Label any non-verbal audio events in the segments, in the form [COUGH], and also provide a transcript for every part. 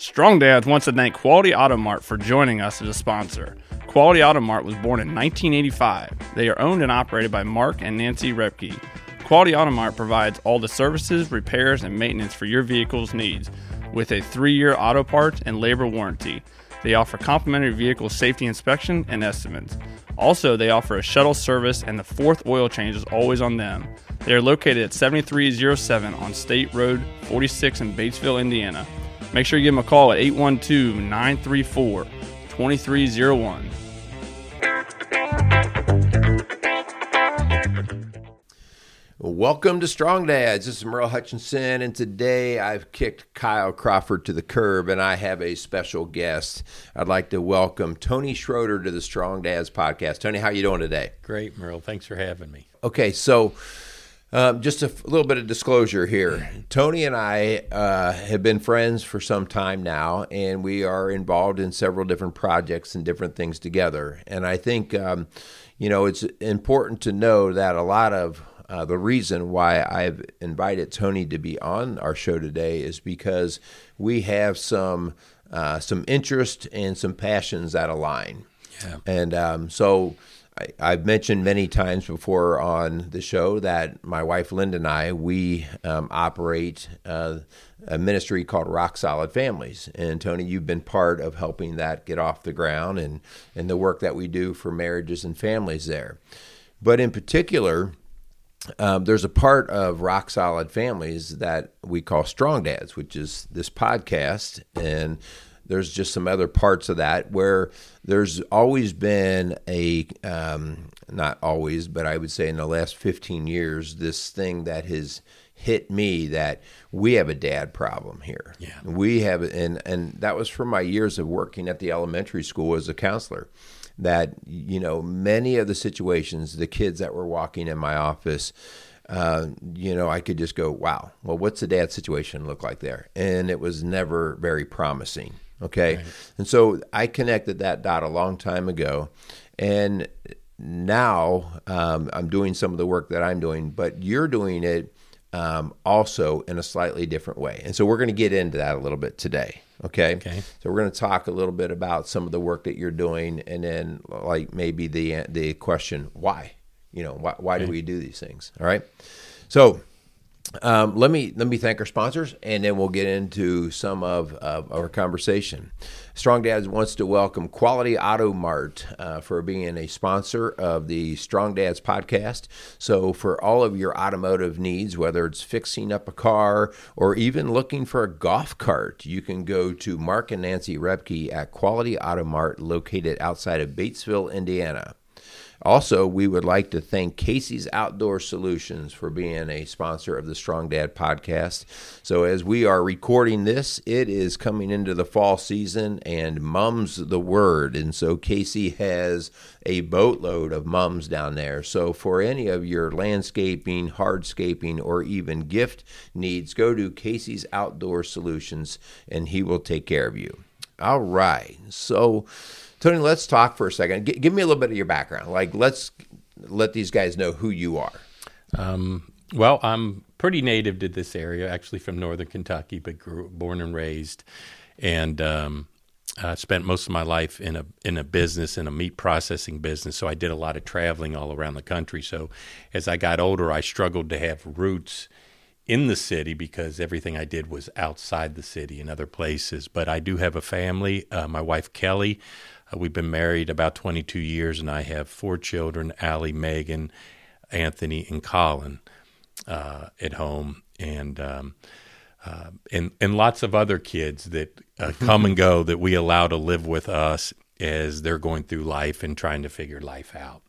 Strong Dads wants to thank Quality Auto Mart for joining us as a sponsor. Quality Auto Mart was born in 1985. They are owned and operated by Mark and Nancy Repke. Quality Auto Mart provides all the services, repairs, and maintenance for your vehicle's needs with a three year auto parts and labor warranty. They offer complimentary vehicle safety inspection and estimates. Also, they offer a shuttle service, and the fourth oil change is always on them. They are located at 7307 on State Road 46 in Batesville, Indiana. Make sure you give them a call at 812 934 2301. Welcome to Strong Dads. This is Merle Hutchinson, and today I've kicked Kyle Crawford to the curb, and I have a special guest. I'd like to welcome Tony Schroeder to the Strong Dads podcast. Tony, how are you doing today? Great, Merle. Thanks for having me. Okay, so um, just a f- little bit of disclosure here. Tony and I uh, have been friends for some time now, and we are involved in several different projects and different things together. And I think, um, you know, it's important to know that a lot of uh, the reason why I've invited Tony to be on our show today is because we have some uh, some interest and some passions that align. Yeah. And um, so I, have mentioned many times before on the show that my wife Linda and I we um, operate uh, a ministry called Rock Solid Families. And Tony, you've been part of helping that get off the ground and and the work that we do for marriages and families there. But in particular, um, there's a part of Rock Solid Families that we call Strong Dads, which is this podcast. And there's just some other parts of that where there's always been a, um, not always, but I would say in the last 15 years, this thing that has hit me that we have a dad problem here. Yeah. We have, and, and that was from my years of working at the elementary school as a counselor that you know many of the situations the kids that were walking in my office uh, you know i could just go wow well what's the dad situation look like there and it was never very promising okay right. and so i connected that dot a long time ago and now um, i'm doing some of the work that i'm doing but you're doing it um, also in a slightly different way and so we're going to get into that a little bit today Okay. Okay. So we're going to talk a little bit about some of the work that you're doing, and then like maybe the the question why, you know, why why okay. do we do these things? All right. So um, let me let me thank our sponsors, and then we'll get into some of, of our conversation. Strong Dads wants to welcome Quality Auto Mart uh, for being a sponsor of the Strong Dads podcast. So, for all of your automotive needs, whether it's fixing up a car or even looking for a golf cart, you can go to Mark and Nancy Repke at Quality Auto Mart, located outside of Batesville, Indiana. Also, we would like to thank Casey's Outdoor Solutions for being a sponsor of the Strong Dad podcast. So, as we are recording this, it is coming into the fall season and mum's the word. And so, Casey has a boatload of mums down there. So, for any of your landscaping, hardscaping, or even gift needs, go to Casey's Outdoor Solutions and he will take care of you. All right. So, Tony, let's talk for a second. G- give me a little bit of your background. Like, let's let these guys know who you are. Um, well, I'm pretty native to this area, actually from northern Kentucky, but grew, born and raised, and um, I spent most of my life in a in a business in a meat processing business. So I did a lot of traveling all around the country. So as I got older, I struggled to have roots in the city because everything I did was outside the city in other places. But I do have a family. Uh, my wife Kelly uh, we've been married about 22 years, and I have four children Allie, Megan, Anthony, and Colin uh, at home. And, um, uh, and, and lots of other kids that uh, [LAUGHS] come and go that we allow to live with us as they're going through life and trying to figure life out.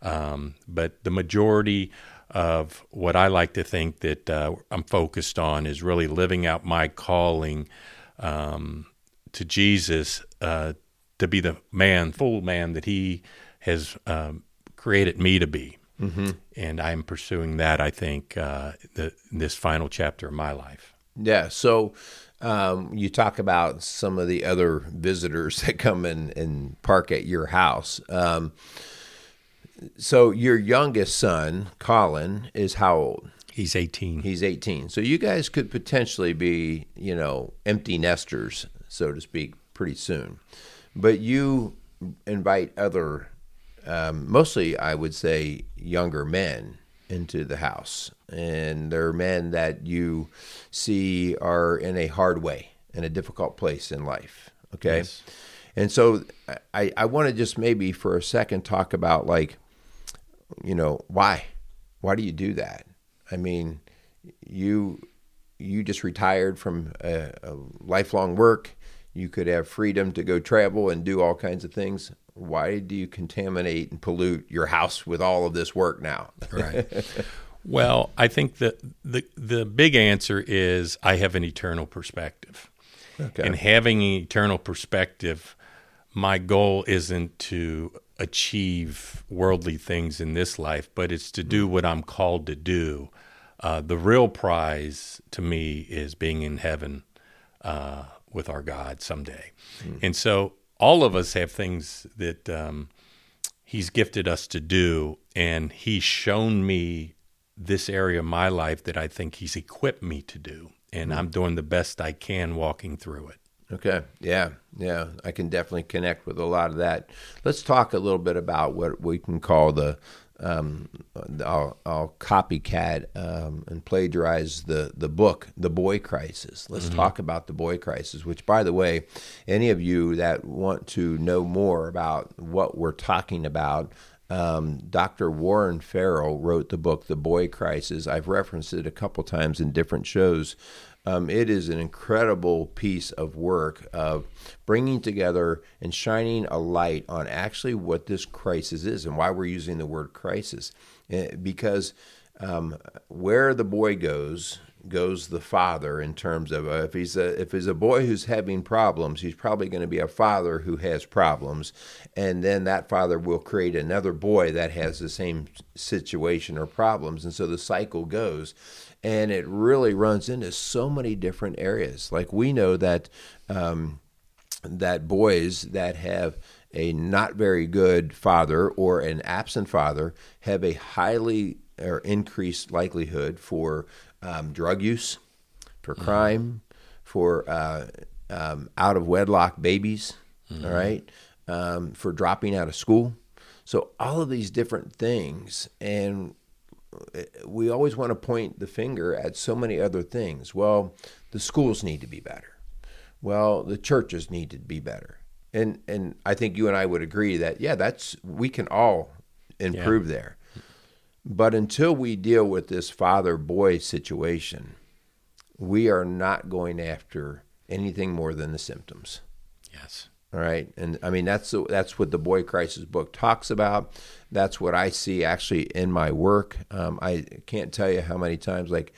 Um, but the majority of what I like to think that uh, I'm focused on is really living out my calling um, to Jesus uh, to be the man, full man that He has um, created me to be. Mm-hmm. And I'm pursuing that, I think, uh, the, this final chapter of my life. Yeah. So um, you talk about some of the other visitors that come in and park at your house. Um, so your youngest son, Colin, is how old? He's 18. He's 18. So you guys could potentially be, you know, empty nesters so to speak, pretty soon. But you invite other, um, mostly I would say younger men into the house. And they're men that you see are in a hard way, in a difficult place in life. Okay. Yes. And so I, I want to just maybe for a second talk about like, you know, why? Why do you do that? I mean, you you just retired from a, a lifelong work. You could have freedom to go travel and do all kinds of things. Why do you contaminate and pollute your house with all of this work now? Right. well, I think that the the big answer is I have an eternal perspective. Okay. And having an eternal perspective, my goal isn't to achieve worldly things in this life, but it's to do what I'm called to do. Uh, the real prize to me is being in heaven uh, with our God someday. And so all of us have things that um, He's gifted us to do, and He's shown me this area of my life that I think He's equipped me to do. And I'm doing the best I can walking through it. Okay. Yeah. Yeah. I can definitely connect with a lot of that. Let's talk a little bit about what we can call the. Um, I'll, I'll copycat um, and plagiarize the, the book, The Boy Crisis. Let's talk about the boy crisis, which, by the way, any of you that want to know more about what we're talking about, um, Dr. Warren Farrell wrote the book, The Boy Crisis. I've referenced it a couple times in different shows. Um, it is an incredible piece of work of bringing together and shining a light on actually what this crisis is and why we're using the word crisis. Eh, Because um, where the boy goes, goes the father in terms of uh, if he's a if he's a boy who's having problems, he's probably going to be a father who has problems, and then that father will create another boy that has the same situation or problems, and so the cycle goes, and it really runs into so many different areas. Like we know that. Um, that boys that have a not very good father or an absent father have a highly or increased likelihood for um, drug use, for crime, for uh, um, out of wedlock babies, all right, um, for dropping out of school. So all of these different things, and we always want to point the finger at so many other things. Well, the schools need to be better. Well, the churches need to be better. And and I think you and I would agree that yeah, that's we can all improve there. But until we deal with this father boy situation, we are not going after anything more than the symptoms. Yes. All right, and I mean that's that's what the Boy Crisis book talks about. That's what I see actually in my work. Um, I can't tell you how many times, like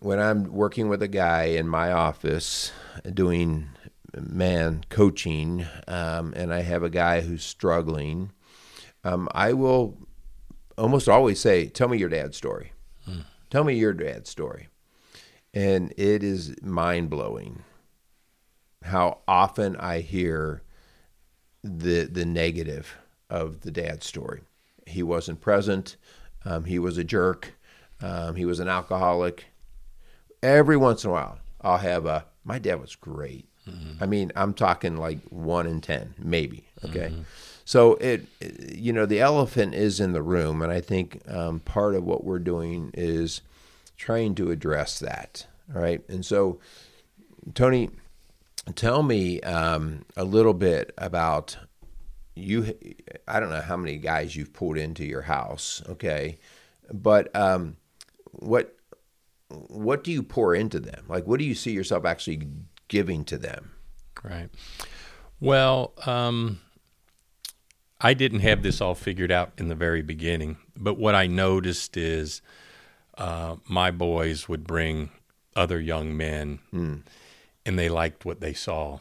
when I'm working with a guy in my office doing man coaching, um, and I have a guy who's struggling, um, I will almost always say, "Tell me your dad's story. Tell me your dad's story," and it is mind blowing how often I hear the the negative of the dad story. He wasn't present. Um, he was a jerk. Um, he was an alcoholic. Every once in a while, I'll have a. My dad was great. I mean, I'm talking like one in ten, maybe. Okay, so it, it- you know, the elephant is in the room, and I think um, part of what we're doing is trying to address that. All right, and so Tony, tell me um, a little bit about you. I don't know how many guys you've pulled into your house, okay, but um, what what do you pour into them? Like, what do you see yourself actually giving to them? Right. Well, um, I didn't have this all figured out in the very beginning, but what I noticed is uh, my boys would bring other young men, and they liked what they saw.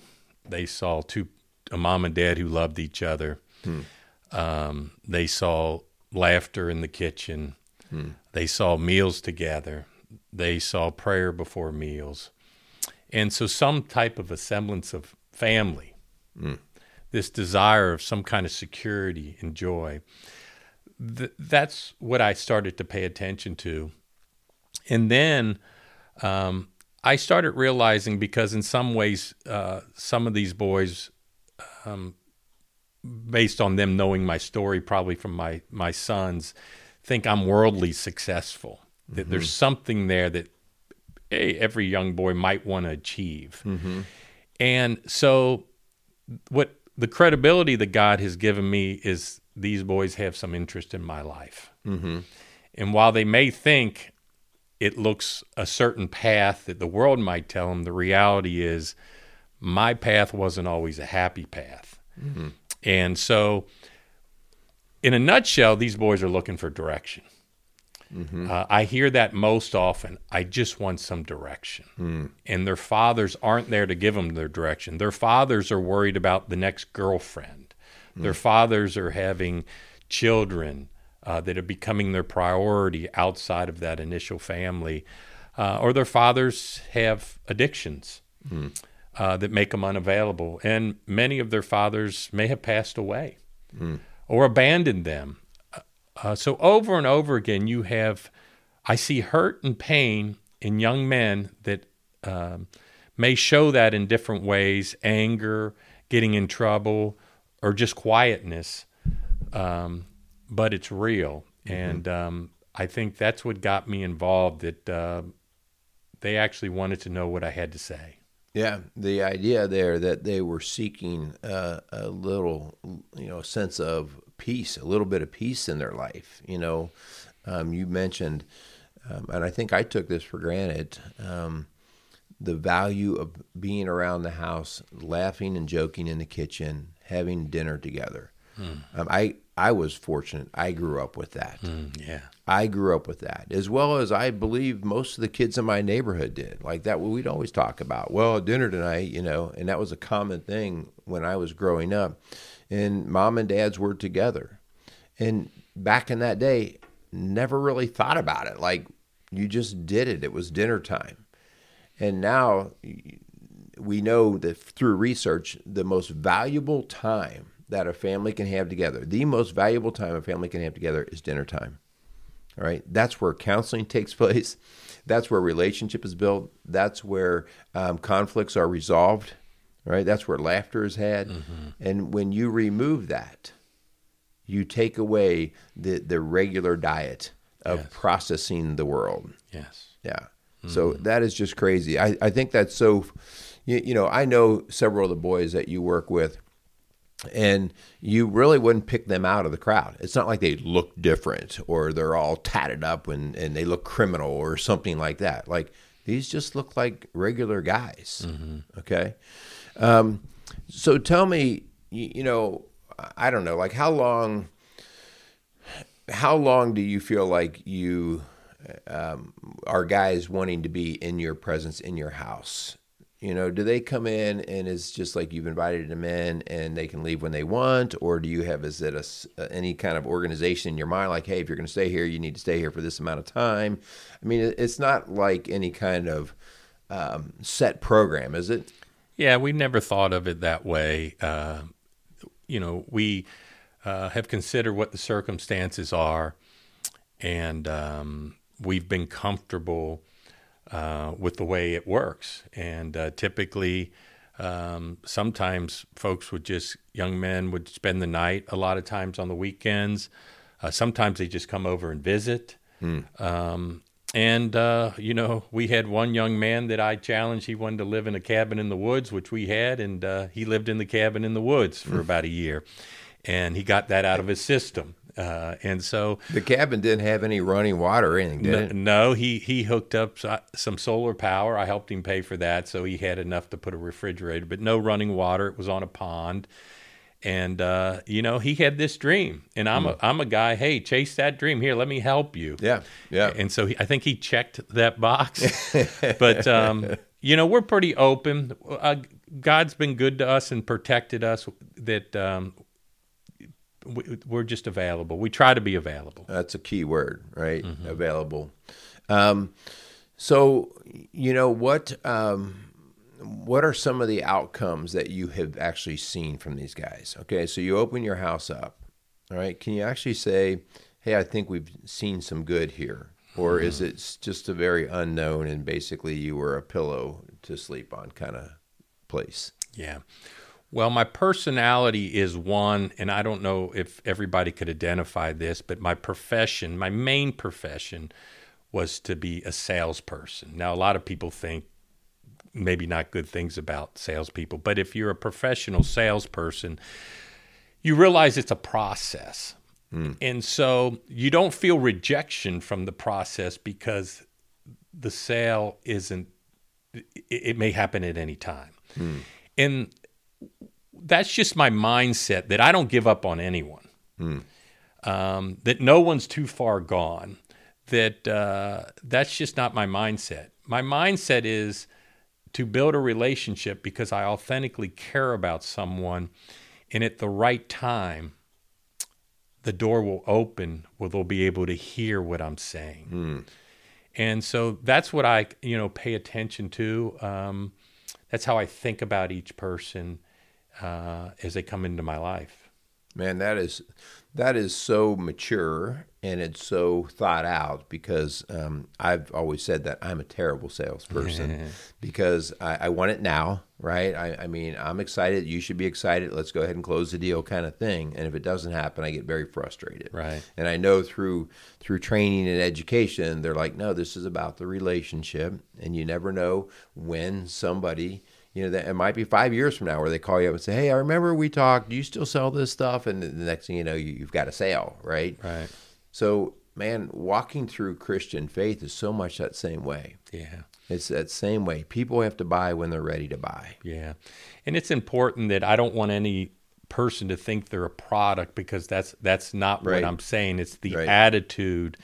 They saw two a mom and dad who loved each other. Um, they saw laughter in the kitchen. They saw meals together. They saw prayer before meals. And so, some type of a semblance of family, this desire of some kind of security and joy. Th- that's what I started to pay attention to. And then um, I started realizing because in some ways, uh, some of these boys, um, based on them knowing my story, probably from my my sons, think I'm worldly successful. That there's something there that hey, every young boy might want to achieve. And so, what the credibility that God has given me is these boys have some interest in my life. And while they may think it looks a certain path that the world might tell them, the reality is my path wasn't always a happy path. Mm-hmm. And so, in a nutshell, these boys are looking for direction. Mm-hmm. Uh, I hear that most often. I just want some direction. Hmm. And their fathers aren't there to give them their direction. Their fathers are worried about the next girlfriend. Their hmm. fathers are having children uh, that are becoming their priority outside of that initial family. Uh, or their fathers have addictions uh, that make them unavailable. And many of their fathers may have passed away or abandoned them. Uh, so over and over again, you have, I see hurt and pain in young men that um, may show that in different ways anger, getting in trouble, or just quietness. Um, but it's real. And um, I think that's what got me involved, that uh, they actually wanted to know what I had to say. Yeah, the idea there that they were seeking uh, a little, you know, sense of peace, a little bit of peace in their life. You know, um, you mentioned, um, and I think I took this for granted, um, the value of being around the house, laughing and joking in the kitchen, having dinner together. Um, I I was fortunate. I grew up with that. Mm, yeah. I grew up with that, as well as I believe most of the kids in my neighborhood did. Like that, we'd always talk about, well, dinner tonight, you know, and that was a common thing when I was growing up. And mom and dads were together. And back in that day, never really thought about it. Like you just did it, it was dinner time. And now we know that through research, the most valuable time that a family can have together, the most valuable time a family can have together is dinner time. All right. That's where counseling [LAUGHS] takes place. That's where relationship is built. That's where um, conflicts are resolved. Right. That's where laughter is had. And when you remove that, you take away the, the regular diet of Yes. processing the world. Yes. Yeah. So that is just crazy. I, I think that's so, you, you know, I know several of the boys that you work with, and you really wouldn't pick them out of the crowd. It's not like they look different or they're all tatted up and, and they look criminal or something like that. Like these just look like regular guys. Okay. Um, so tell me, you, you know, I don't know, like how long, how long do you feel like you um, are guys wanting to be in your presence in your house? You know, do they come in and it's just like you've invited them in and they can leave when they want, or do you have is it a s any kind of organization in your mind like, hey, if you're going to stay here, you need to stay here for this amount of time? I mean, it's not like any kind of um, set program, is it? Yeah, we never thought of it that way. Uh, you know, we uh, have considered what the circumstances are, and um, we've been comfortable uh, with the way it works. And uh, typically, um, sometimes folks would just, young men would spend the night, a lot of times on the weekends. Uh, sometimes they just come over and visit. Um, and, uh, you know, we had one young man that I challenged. He wanted to live in a cabin in the woods, which we had, and uh, he lived in the cabin in the woods for about a year. And he got that out of his system. Uh, and so, The cabin didn't have any running water or anything, did it? no, he, he hooked up some solar power. I helped him pay for that. So he had enough to put a refrigerator, but no running water. It was on a pond. And, uh, you know, he had this dream. And I'm, a, I'm a guy, hey, chase that dream. Here, let me help you. Yeah, yeah. And so he, I think he checked that box. [LAUGHS] but, um, you know, we're pretty open. Uh, God's been good to us and protected us that um, we're just available. We try to be available. That's a key word, right? Available. Um, so, you know what? Um, what are some of the outcomes that you have actually seen from these guys? Okay, so you open your house up. All right, can you actually say, "Hey, I think we've seen some good here"? or is it just a very unknown and basically you were a pillow to sleep on kind of place? Yeah. Well, my personality is one, and I don't know if everybody could identify this, but my profession, my main profession, was to be a salesperson. Now, a lot of people think maybe not good things about salespeople, but if you're a professional salesperson, you realize it's a process. Hmm. And so you don't feel rejection from the process because the sale isn't, it, it may happen at any time. Hmm. And that's just my mindset that I don't give up on anyone, um, that no one's too far gone, that uh, that's just not my mindset. My mindset is to build a relationship because I authentically care about someone, and at the right time, the door will open where they'll be able to hear what I'm saying. And so that's what I, you know, pay attention to. Um, that's how I think about each person uh, as they come into my life. Man, that is that is so mature and it's so thought out because um, I've always said that I'm a terrible salesperson because I, I want it now, right? I, I mean, I'm excited. You should be excited. Let's go ahead and close the deal, kind of thing. And if it doesn't happen, I get very frustrated. Right. And I know through through training and education, they're like, no, this is about the relationship, and you never know when somebody you know, that it might be five years from now where they call you up and say, "Hey, I remember we talked. Do you still sell this stuff?" And the next thing you know, you, you've got a sale, right? Right. So, man, walking through Christian faith is so much that same way. Yeah. It's that same way. People have to buy when they're ready to buy. Yeah. And it's important that I don't want any person to think they're a product because that's that's not Right. what I'm saying. It's the Right. attitude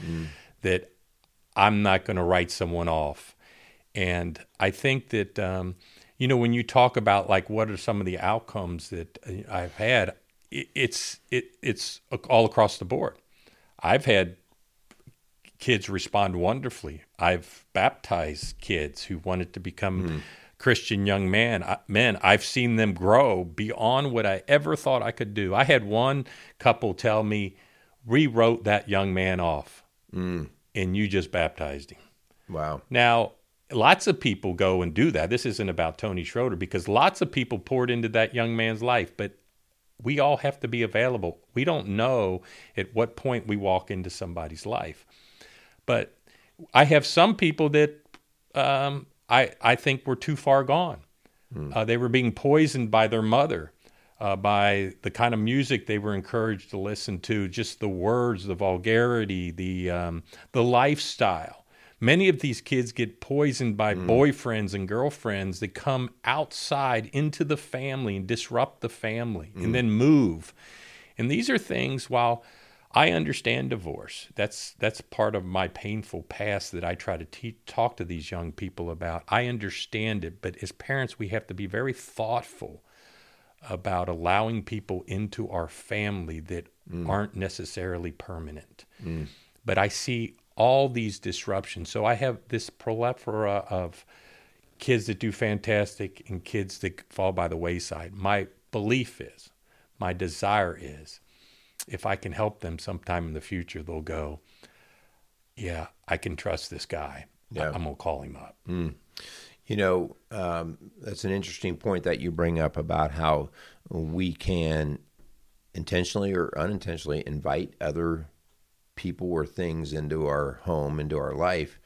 that I'm not going to write someone off. And I think that um, you know when you talk about like what are some of the outcomes that uh, I've had, it, it's it it's all across the board. I've had kids respond wonderfully. I've baptized kids who wanted to become Christian young man I, men. I've seen them grow beyond what I ever thought I could do. I had one couple tell me, rewrote that young man off, and you just baptized him. Wow. Now, lots of people go and do that. This isn't about Tony Schroeder because lots of people poured into that young man's life, but we all have to be available. We don't know at what point we walk into somebody's life. But I have some people that um, I, I think were too far gone. Uh, they were being poisoned by their mother, uh, by the kind of music they were encouraged to listen to, just the words, the vulgarity, the um, the lifestyle. Many of these kids get poisoned by mm. boyfriends and girlfriends that come outside into the family and disrupt the family and mm. then move. And these are things, while I understand divorce, that's, that's part of my painful past that I try to te- talk to these young people about. I understand it, but as parents, we have to be very thoughtful about allowing people into our family that mm. aren't necessarily permanent. But I see all these disruptions. So I have this plethora of kids that do fantastic and kids that fall by the wayside. My belief is, my desire is, if I can help them sometime in the future, they'll go, yeah, I can trust this guy. Yeah. I'm going to call him up. You know, um, that's an interesting point that you bring up about how we can intentionally or unintentionally invite other people or things into our home, into our life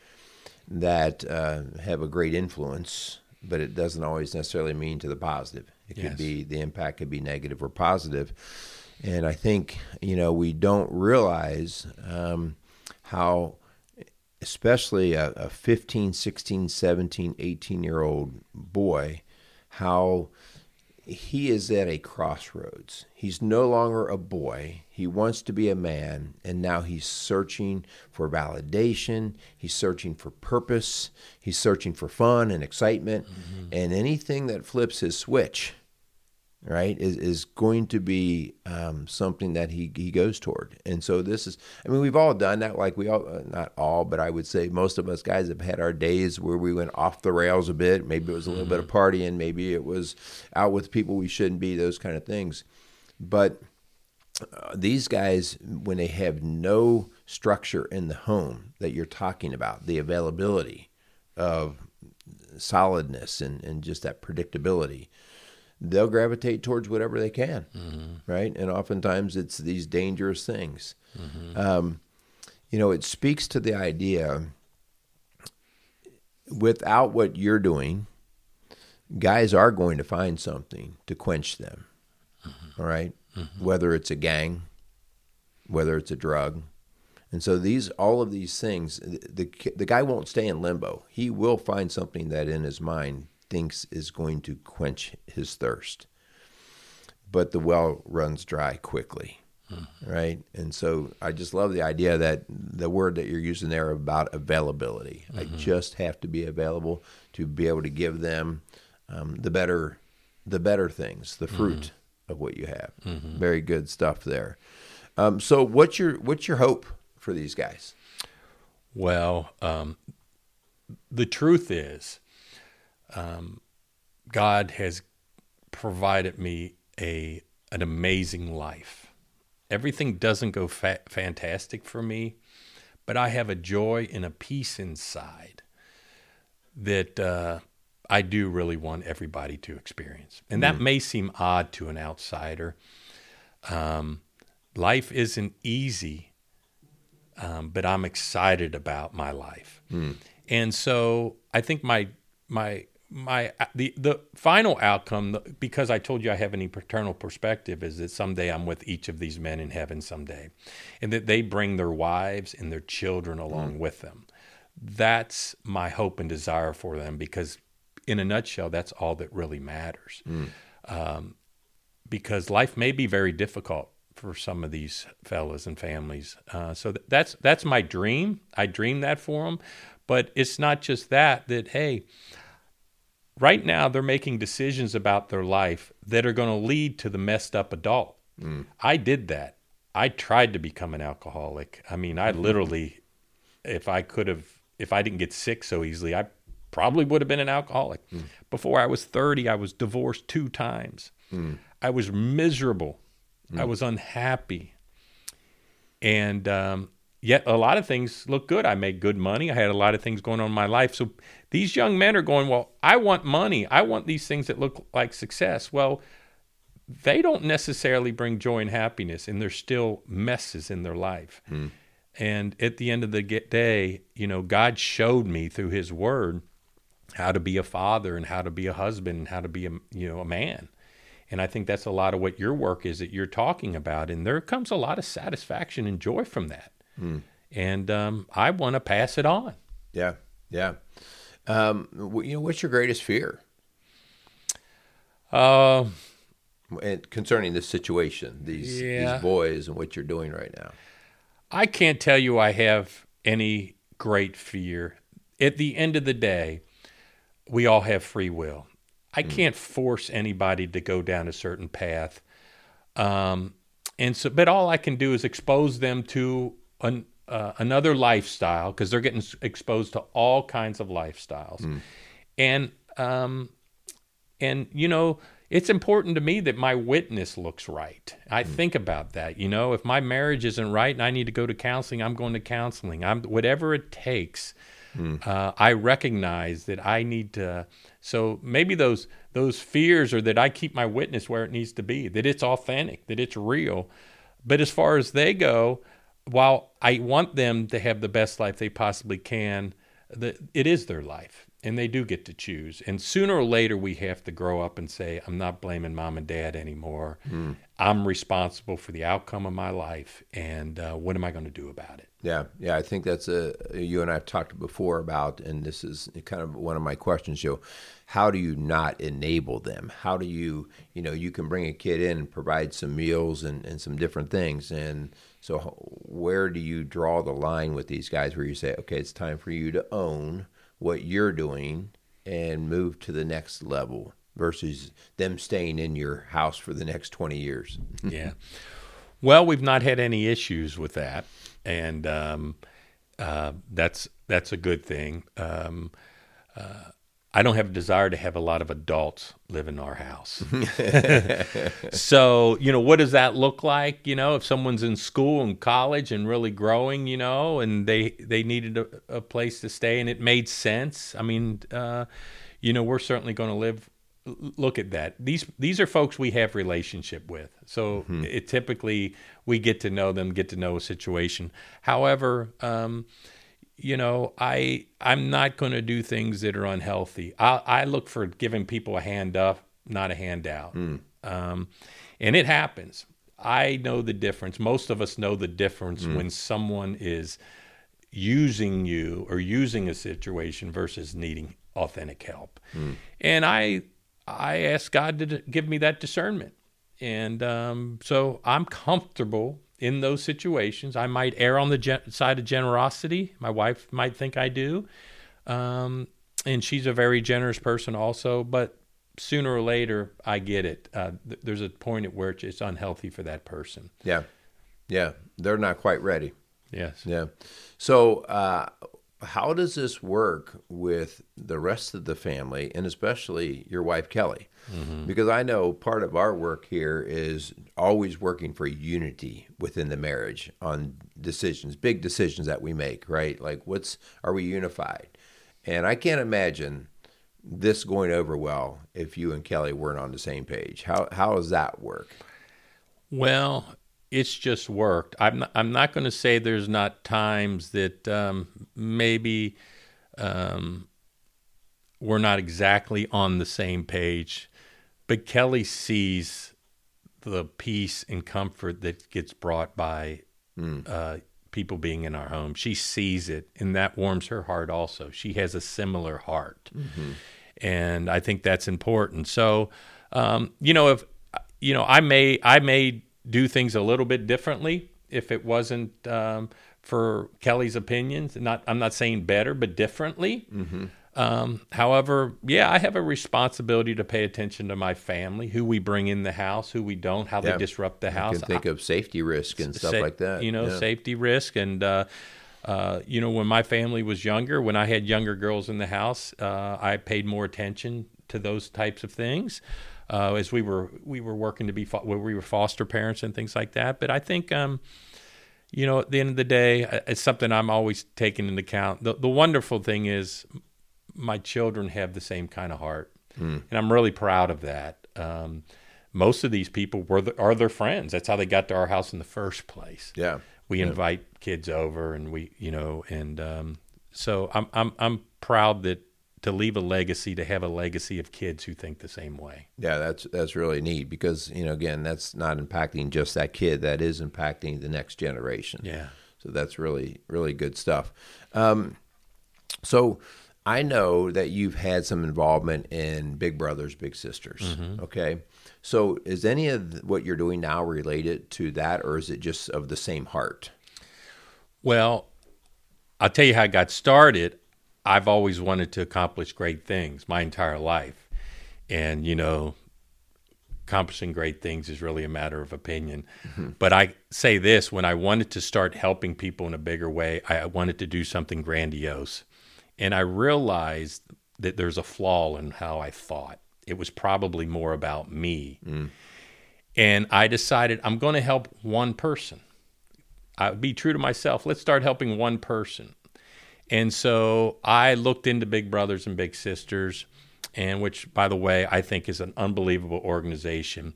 that uh, have a great influence, but it doesn't always necessarily mean to the positive. It could be the impact could be negative or positive. And I think, you know, we don't realize um, how especially a, a 15 16 17 18 year old boy how he is at a crossroads. He's no longer a boy. He wants to be a man and now he's searching for validation. He's searching for purpose. He's searching for fun and excitement. Mm-hmm. And anything that flips his switch right is, is going to be um, something that he, he goes toward. And so this is i mean we've all done that like we all uh, not all but i would say most of us guys have had our days where we went off the rails a bit. Maybe it was a little bit of partying. Maybe it was out with people we shouldn't be those kind of things. But uh, these guys when they have no structure in the home that you're talking about, the availability of solidness and, and just that predictability, they'll gravitate towards whatever they can, mm-hmm. right? And oftentimes it's these dangerous things. Mm-hmm. Um, you know, it speaks to the idea without what you're doing, guys are going to find something to quench them. Mm-hmm. All right? mm-hmm. Whether it's a gang, whether it's a drug. And so these all of these things the the guy won't stay in limbo. He will find something that in his mind thinks is going to quench his thirst. But the well runs dry quickly. Mm-hmm. Right? And so I just love the idea that the word that you're using there about availability. I mm-hmm. just have to be available to be able to give them um, the better the better things, the fruit mm-hmm. of what you have. Mm-hmm. Very good stuff there. Um, so what's your what's your hope for these guys? Well, um, the truth is, um, God has provided me a an amazing life. Everything doesn't go fa- fantastic for me, but I have a joy and a peace inside that uh, I do really want everybody to experience. And that mm. may seem odd to an outsider. Um, life isn't easy, um, but I'm excited about my life. Mm. And so I think my my my the the final outcome because I told you I have any paternal perspective is that someday I'm with each of these men in heaven someday and that they bring their wives and their children along mm. with them that's my hope and desire for them because in a nutshell, that's all that really matters. Mm. Um, because life may be very difficult for some of these fellas and families. Uh, so th- that's that's my dream. I dream that for them, but it's not just that. That hey, right now they're making decisions about their life that are going to lead to the messed up adult. Mm. I did that. I tried to become an alcoholic. I mean, I literally, if I could have, if I didn't get sick so easily, I probably would have been an alcoholic. Mm. Before I was 30, I was divorced two times. Mm. I was miserable. Mm. I was unhappy. And um, yet a lot of things look good. I made good money. I had a lot of things going on in my life. So these young men are going, Well, I want money. I want these things that look like success. Well, they don't necessarily bring joy and happiness, and there's still messes in their life. Mm. And at the end of the day, you know, God showed me through His Word how to be a father and how to be a husband and how to be a you know a man and i think that's a lot of what your work is that you're talking about and there comes a lot of satisfaction and joy from that mm. and um, i want to pass it on yeah yeah um, you know what's your greatest fear uh, and concerning this situation these yeah. these boys and what you're doing right now i can't tell you i have any great fear at the end of the day we all have free will. I mm. can't force anybody to go down a certain path. Um, and so, but all I can do is expose them to an, uh, another lifestyle because they're getting exposed to all kinds of lifestyles. Mm. And, um, and, you know, it's important to me that my witness looks right. I mm. think about that. You know, if my marriage isn't right and I need to go to counseling, I'm going to counseling. I'm whatever it takes Mm. Uh, I recognize that I need to. So maybe those those fears are that I keep my witness where it needs to be, that it's authentic, that it's real. But as far as they go, while I want them to have the best life they possibly can, the, it is their life and they do get to choose. And sooner or later, we have to grow up and say, I'm not blaming mom and dad anymore. Mm. I'm responsible for the outcome of my life. And uh, what am I going to do about it? Yeah, yeah, I think that's a you and I have talked before about, and this is kind of one of my questions, Joe. How do you not enable them? How do you, you know, you can bring a kid in and provide some meals and, and some different things, and so where do you draw the line with these guys where you say, okay, it's time for you to own what you're doing and move to the next level versus them staying in your house for the next 20 years? [LAUGHS] yeah. Well, we've not had any issues with that and um, uh, that's that's a good thing. Um, uh, I don't have a desire to have a lot of adults live in our house. [LAUGHS] [LAUGHS] so, you know, what does that look like? You know, if someone's in school and college and really growing, you know, and they they needed a, a place to stay and it made sense. I mean, uh, you know, we're certainly going to live look at that. These these are folks we have relationship with. So mm-hmm. it typically we get to know them, get to know a situation. However, um, you know, I I'm not going to do things that are unhealthy. I, I look for giving people a hand up, not a handout. Mm. Um, and it happens. I know the difference. Most of us know the difference mm. when someone is using you or using a situation versus needing authentic help. Mm. And I I ask God to give me that discernment. And um, so I'm comfortable in those situations. I might err on the gen- side of generosity. My wife might think I do. Um, and she's a very generous person also. But sooner or later, I get it. Uh, th- there's a point at which it's unhealthy for that person. Yeah. Yeah. They're not quite ready. Yes. Yeah. So, uh, how does this work with the rest of the family and especially your wife Kelly? Mm-hmm. Because I know part of our work here is always working for unity within the marriage on decisions, big decisions that we make, right? Like what's are we unified? And I can't imagine this going over well if you and Kelly weren't on the same page. How how does that work? Well, it's just worked. I'm not, I'm not going to say there's not times that um, maybe um, we're not exactly on the same page, but Kelly sees the peace and comfort that gets brought by mm. uh, people being in our home. She sees it, and that warms her heart also. She has a similar heart, mm-hmm. and I think that's important. So, um, you know, if you know, I may I may do things a little bit differently if it wasn't um, for Kelly's opinions. Not, I'm not saying better, but differently. Mm-hmm. Um, however, yeah, I have a responsibility to pay attention to my family, who we bring in the house, who we don't, how yeah. they disrupt the house. You can think I, of safety risk and stuff sa- like that. You know, yeah. safety risk and. Uh, uh, you know, when my family was younger, when I had younger girls in the house, uh, I paid more attention to those types of things uh, as we were we were working to be fo- we were foster parents and things like that. But I think. Um, you know, at the end of the day, uh, it's something I'm always taking into account. The, the wonderful thing is, my children have the same kind of heart, mm. and I'm really proud of that. Um, most of these people were the, are their friends. That's how they got to our house in the first place. Yeah, we yeah. invite kids over, and we, you know, and um, so I'm I'm I'm proud that to leave a legacy to have a legacy of kids who think the same way. Yeah, that's that's really neat because you know again that's not impacting just that kid that is impacting the next generation. Yeah. So that's really really good stuff. Um, so I know that you've had some involvement in Big Brothers Big Sisters. Mm-hmm. Okay. So is any of what you're doing now related to that or is it just of the same heart? Well, I'll tell you how I got started. I've always wanted to accomplish great things my entire life. And, you know, accomplishing great things is really a matter of opinion. Mm-hmm. But I say this when I wanted to start helping people in a bigger way, I wanted to do something grandiose. And I realized that there's a flaw in how I thought. It was probably more about me. Mm. And I decided I'm going to help one person. I would be true to myself. Let's start helping one person. And so I looked into Big Brothers and Big Sisters, and which, by the way, I think is an unbelievable organization.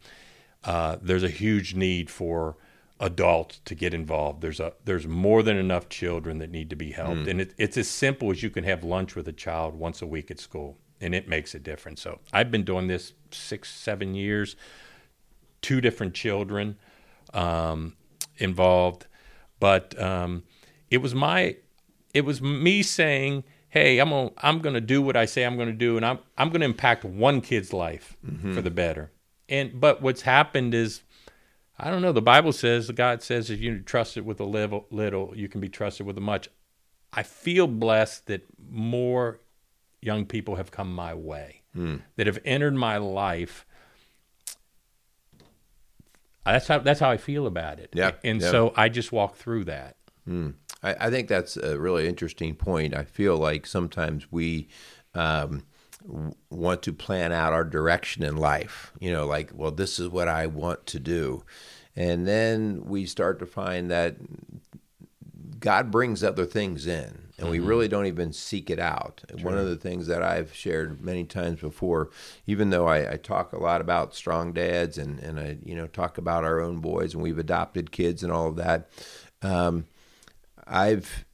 Uh, there's a huge need for adults to get involved. There's a there's more than enough children that need to be helped, mm. and it, it's as simple as you can have lunch with a child once a week at school, and it makes a difference. So I've been doing this six seven years, two different children um, involved, but um, it was my it was me saying, "Hey, I'm gonna I'm gonna do what I say I'm gonna do, and I'm I'm gonna impact one kid's life mm-hmm. for the better." And but what's happened is, I don't know. The Bible says, God says, if you trust it with a little, little, you can be trusted with a much. I feel blessed that more young people have come my way mm. that have entered my life. That's how that's how I feel about it. Yeah, and yeah. so I just walk through that. Mm. I, I, think that's a really interesting point. I feel like sometimes we, um, w- want to plan out our direction in life. You know, like, well, this is what I want to do. And then we start to find that God brings other things in, and we really don't even seek it out. One of the things that I've shared many times before, even though I, I talk a lot about strong dads and, and I you know talk about our own boys and we've adopted kids and all of that, um, I've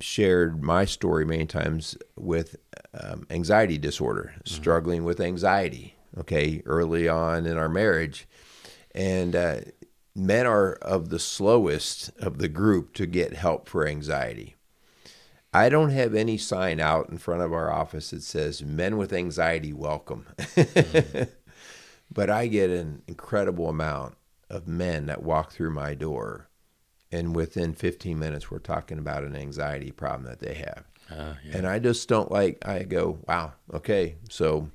shared my story many times with um, anxiety disorder, struggling with anxiety. Okay, early on in our marriage, and uh, men are of the slowest of the group to get help for anxiety. I don't have any sign out in front of our office that says men with anxiety welcome. [LAUGHS] but I get an incredible amount of men that walk through my door and within 15 minutes we're talking about an anxiety problem that they have. Uh, yeah. And I just don't like I go, wow, okay, so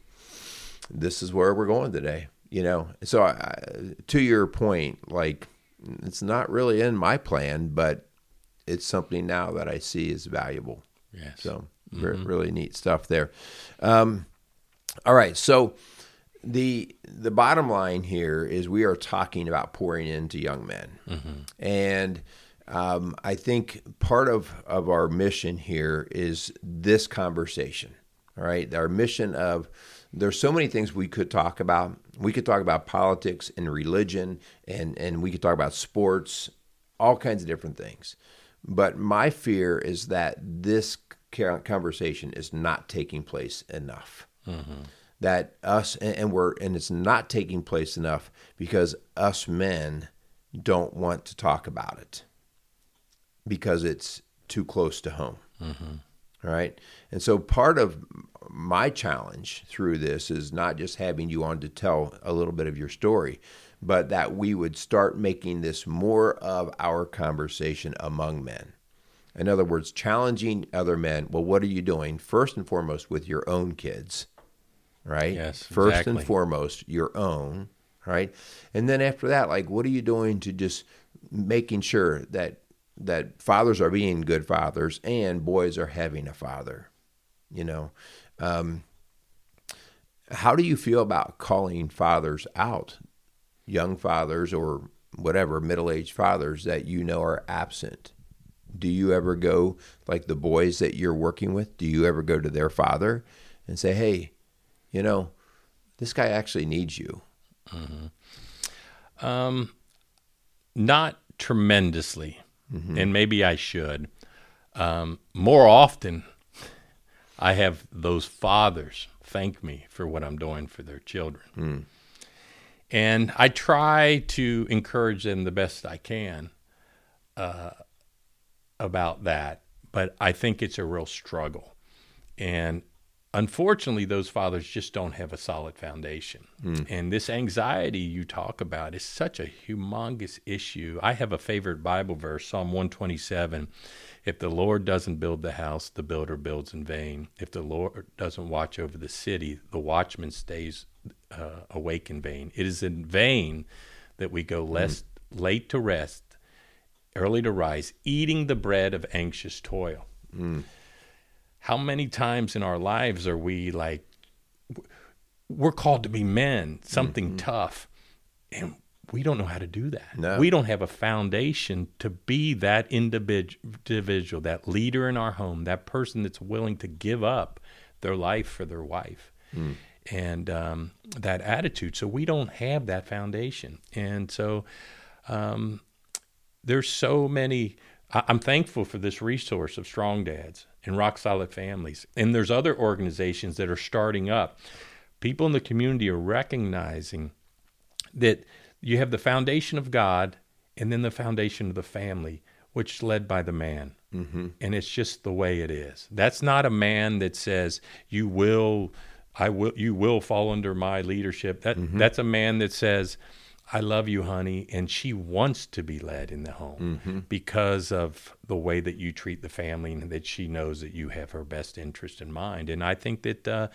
this is where we're going today, you know. So I, to your point, like it's not really in my plan, but it's something now that I see is valuable. Yes. So re- really neat stuff there. Um, all right, so the the bottom line here is we are talking about pouring into young men, and um, I think part of of our mission here is this conversation. All right, our mission of there's so many things we could talk about. We could talk about politics and religion, and and we could talk about sports, all kinds of different things. But my fear is that this conversation is not taking place enough. That us and, and we're and it's not taking place enough because us men don't want to talk about it because it's too close to home. Mm-hmm. right? And so part of my challenge through this is not just having you on to tell a little bit of your story, but that we would start making this more of our conversation among men. In other words, challenging other men. Well, what are you doing? First and foremost, with your own kids, right? Yes, First exactly. and foremost, your own, right? And then after that, like, what are you doing to just making sure that that fathers are being good fathers and boys are having a father? You know, um, how do you feel about calling fathers out, young fathers or whatever middle-aged fathers that you know are absent? Do you ever go like the boys that you're working with? Do you ever go to their father and say, "Hey, you know, this guy actually needs you"? Um, not tremendously, and maybe I should. Um, more often, I have those fathers thank me for what I'm doing for their children. And I try to encourage them the best I can uh, about that, but I think it's a real struggle. And unfortunately, those fathers just don't have a solid foundation. Hmm. And this anxiety you talk about is such a humongous issue. I have a favorite Bible verse, Psalm 127. If the Lord doesn't build the house, the builder builds in vain. If the Lord doesn't watch over the city, the watchman stays uh, awake in vain. It is in vain that we go hmm. less, late to rest, early to rise, eating the bread of anxious toil. Hmm. How many times in our lives are we like, we're called to be men, something tough, and we don't know how to do that. No. We don't have a foundation to be that individ- individual, that leader in our home, that person that's willing to give up their life for their wife. And um, that attitude. So we don't have that foundation. And so um, there's so many. I- I'm thankful for this resource of Strong Dads and Rock Solid Families. And there's other organizations that are starting up. People in the community are recognizing that you have the foundation of God and then the foundation of the family, which is led by the man. Mm-hmm. And it's just the way it is. That's not a man that says, You will. I will. You will fall under my leadership. That that's a man that says, "I love you, honey," and she wants to be led in the home because of the way that you treat the family and that she knows that you have her best interest in mind. And I think that uh,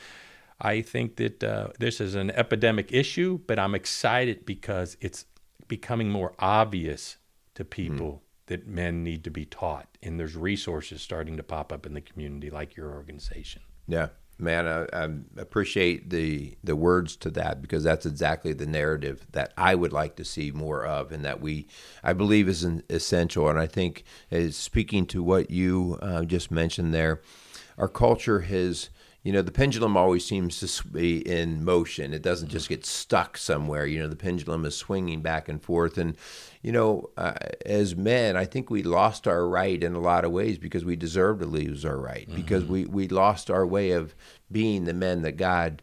I think that uh, this is an epidemic issue, but I'm excited because it's becoming more obvious to people that men need to be taught, and there's resources starting to pop up in the community, like your organization. Yeah, man, I, I, appreciate the the words to that because that's exactly the narrative that I would like to see more of, and that we, I believe, is essential. And I think, is speaking to what you uh, just mentioned there, our culture has you know the pendulum always seems to be in motion. It doesn't just get stuck somewhere. You know the pendulum is swinging back and forth. And you know uh, as men i think we lost our right in a lot of ways because we deserve to lose our right mm-hmm. because we we lost our way of being the men that god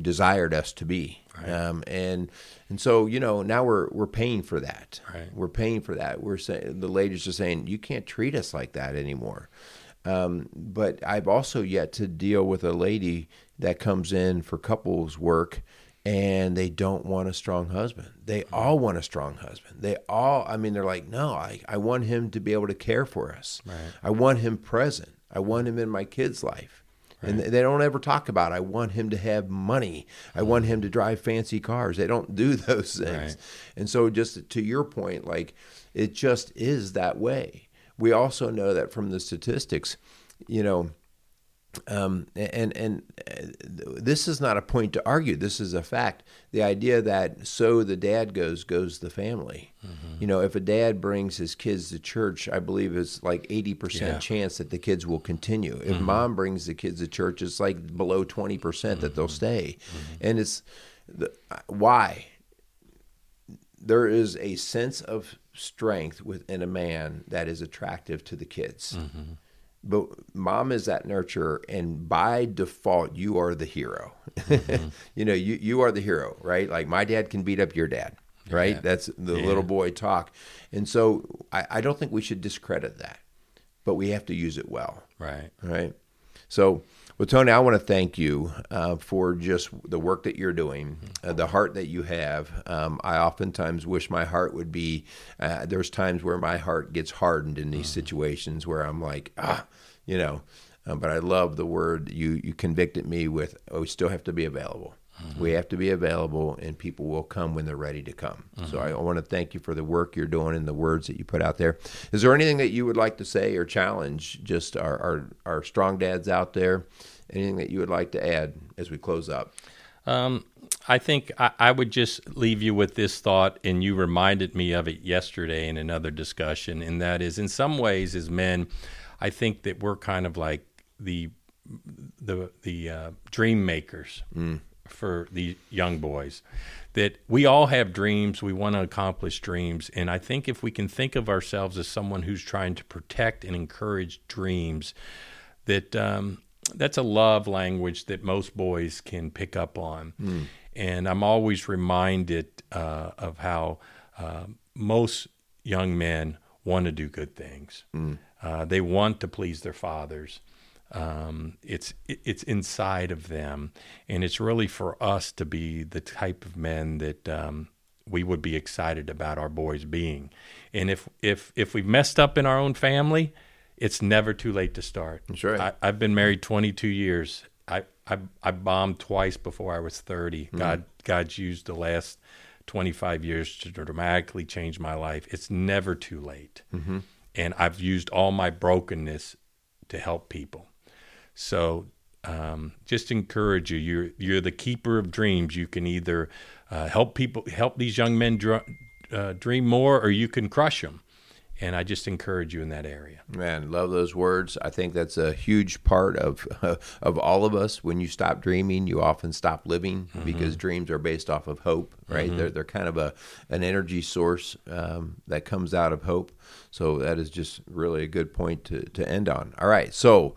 desired us to be. Right. um, and and so you know now we're we're paying for that. Right. we're paying for that. We're saying the ladies are saying you can't treat us like that anymore um, but I've also yet to deal with a lady that comes in for couples work and they don't want a strong husband. They all want a strong husband. They all, I mean, they're like, no, I, I want him to be able to care for us. Right. I want him present. I want him in my kid's life. Right. And they don't ever talk about, I want him to have money. I want him to drive fancy cars. They don't do [LAUGHS] those things. Right. And so, just to your point, like, it just is that way we also know that from the statistics, you know, um, and and uh, this is not a point to argue. This is a fact. The idea that so the dad goes, goes the family. Mm-hmm. You know, if a dad brings his kids to church, I believe it's like eighty yeah. percent chance that the kids will continue. If mm-hmm. mom brings the kids to church, it's like below twenty percent that they'll mm-hmm. stay. Mm-hmm. And it's the, why there is a sense of strength within a man that is attractive to the kids. Mm-hmm. But mom is that nurturer, and by default, you are the hero. Mm-hmm. [LAUGHS] you know, you you are the hero, right? Like my dad can beat up your dad, right? Yeah. That's the yeah. little boy talk, and so I, I don't think we should discredit that, but we have to use it well, right? Right. So well, Tony, I want to thank you uh, for just the work that you're doing, uh, the heart that you have. Um, I oftentimes wish my heart would be. Uh, there's times where my heart gets hardened in these mm-hmm. situations where I'm like, ah, you know. Uh, but I love the word you you convicted me with. Oh, we still have to be available. Mm-hmm. We have to be available, and people will come when they're ready to come. Mm-hmm. So I, want to thank you for the work you're doing and the words that you put out there. Is there anything that you would like to say or challenge just our, our, our strong dads out there? Anything that you would like to add as we close up? Um, I think I, I, would just leave you with this thought, and you reminded me of it yesterday in another discussion, and that is, in some ways, as men, I think that we're kind of like the the the uh, dream makers. Mm for the young boys that we all have dreams we want to accomplish dreams and i think if we can think of ourselves as someone who's trying to protect and encourage dreams that um, that's a love language that most boys can pick up on mm. and i'm always reminded uh, of how uh, most young men want to do good things mm. uh, they want to please their fathers um, it's it's inside of them, and it's really for us to be the type of men that um, we would be excited about our boys being. And if if if we've messed up in our own family, it's never too late to start. That's right. I, have been married 22 years. I, I I bombed twice before I was 30. Mm-hmm. God God's used the last 25 years to dramatically change my life. It's never too late. Mm-hmm. And I've used all my brokenness to help people. So um, just encourage you. You're you're the keeper of dreams. You can either uh, help people, help these young men dr- uh, dream more, or you can crush them. And I just encourage you in that area. Man, love those words. I think that's a huge part of uh, [LAUGHS] of all of us. When you stop dreaming, you often stop living mm-hmm. because dreams are based off of hope, right? Mm-hmm. They're they're kind of a an energy source um, that comes out of hope. So that is just really a good point to, to end on. All right. So,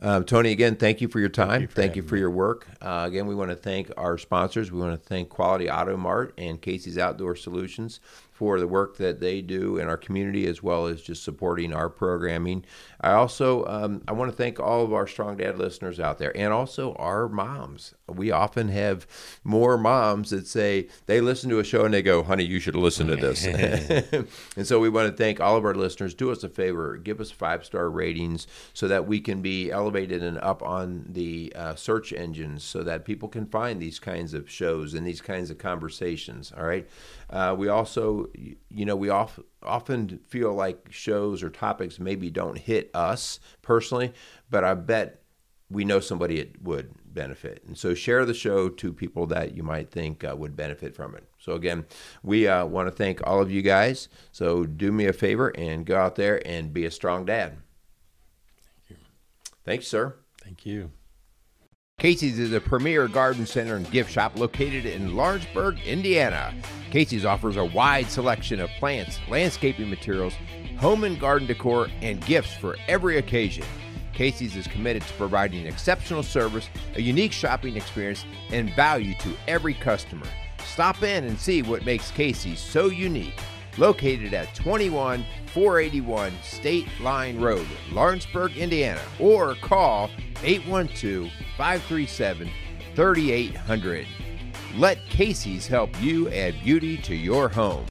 uh, Tony, again, thank you for your time. Thank you for, thank you for your work. Uh, again, we want to thank our sponsors. We want to thank Quality Auto Mart and Casey's Outdoor Solutions for the work that they do in our community as well as just supporting our programming. I also um, I want to thank all of our Strong Dad listeners out there and also our moms. We often have more moms that say they listen to a show and they go, "Honey, you should listen to this." [LAUGHS] [LAUGHS] and so we want to thank all of our listeners, do us a favor, give us five star ratings so that we can be elevated and up on the uh, search engines so that people can find these kinds of shows and these kinds of conversations. All right. Uh, we also, you know, we off, often feel like shows or topics maybe don't hit us personally, but I bet we know somebody it would benefit. And so share the show to people that you might think uh, would benefit from it. So again, we uh, want to thank all of you guys. So do me a favor and go out there and be a strong dad. Thank you. Thanks, sir. Thank you. Casey's is a premier garden center and gift shop located in Lawrenceburg, Indiana. Casey's offers a wide selection of plants, landscaping materials, home and garden decor, and gifts for every occasion. Casey's is committed to providing exceptional service, a unique shopping experience, and value to every customer. Stop in and see what makes Casey's so unique. Located at 21481 State Line Road, Lawrenceburg, Indiana, or call 812 537 3800. Let Casey's help you add beauty to your home.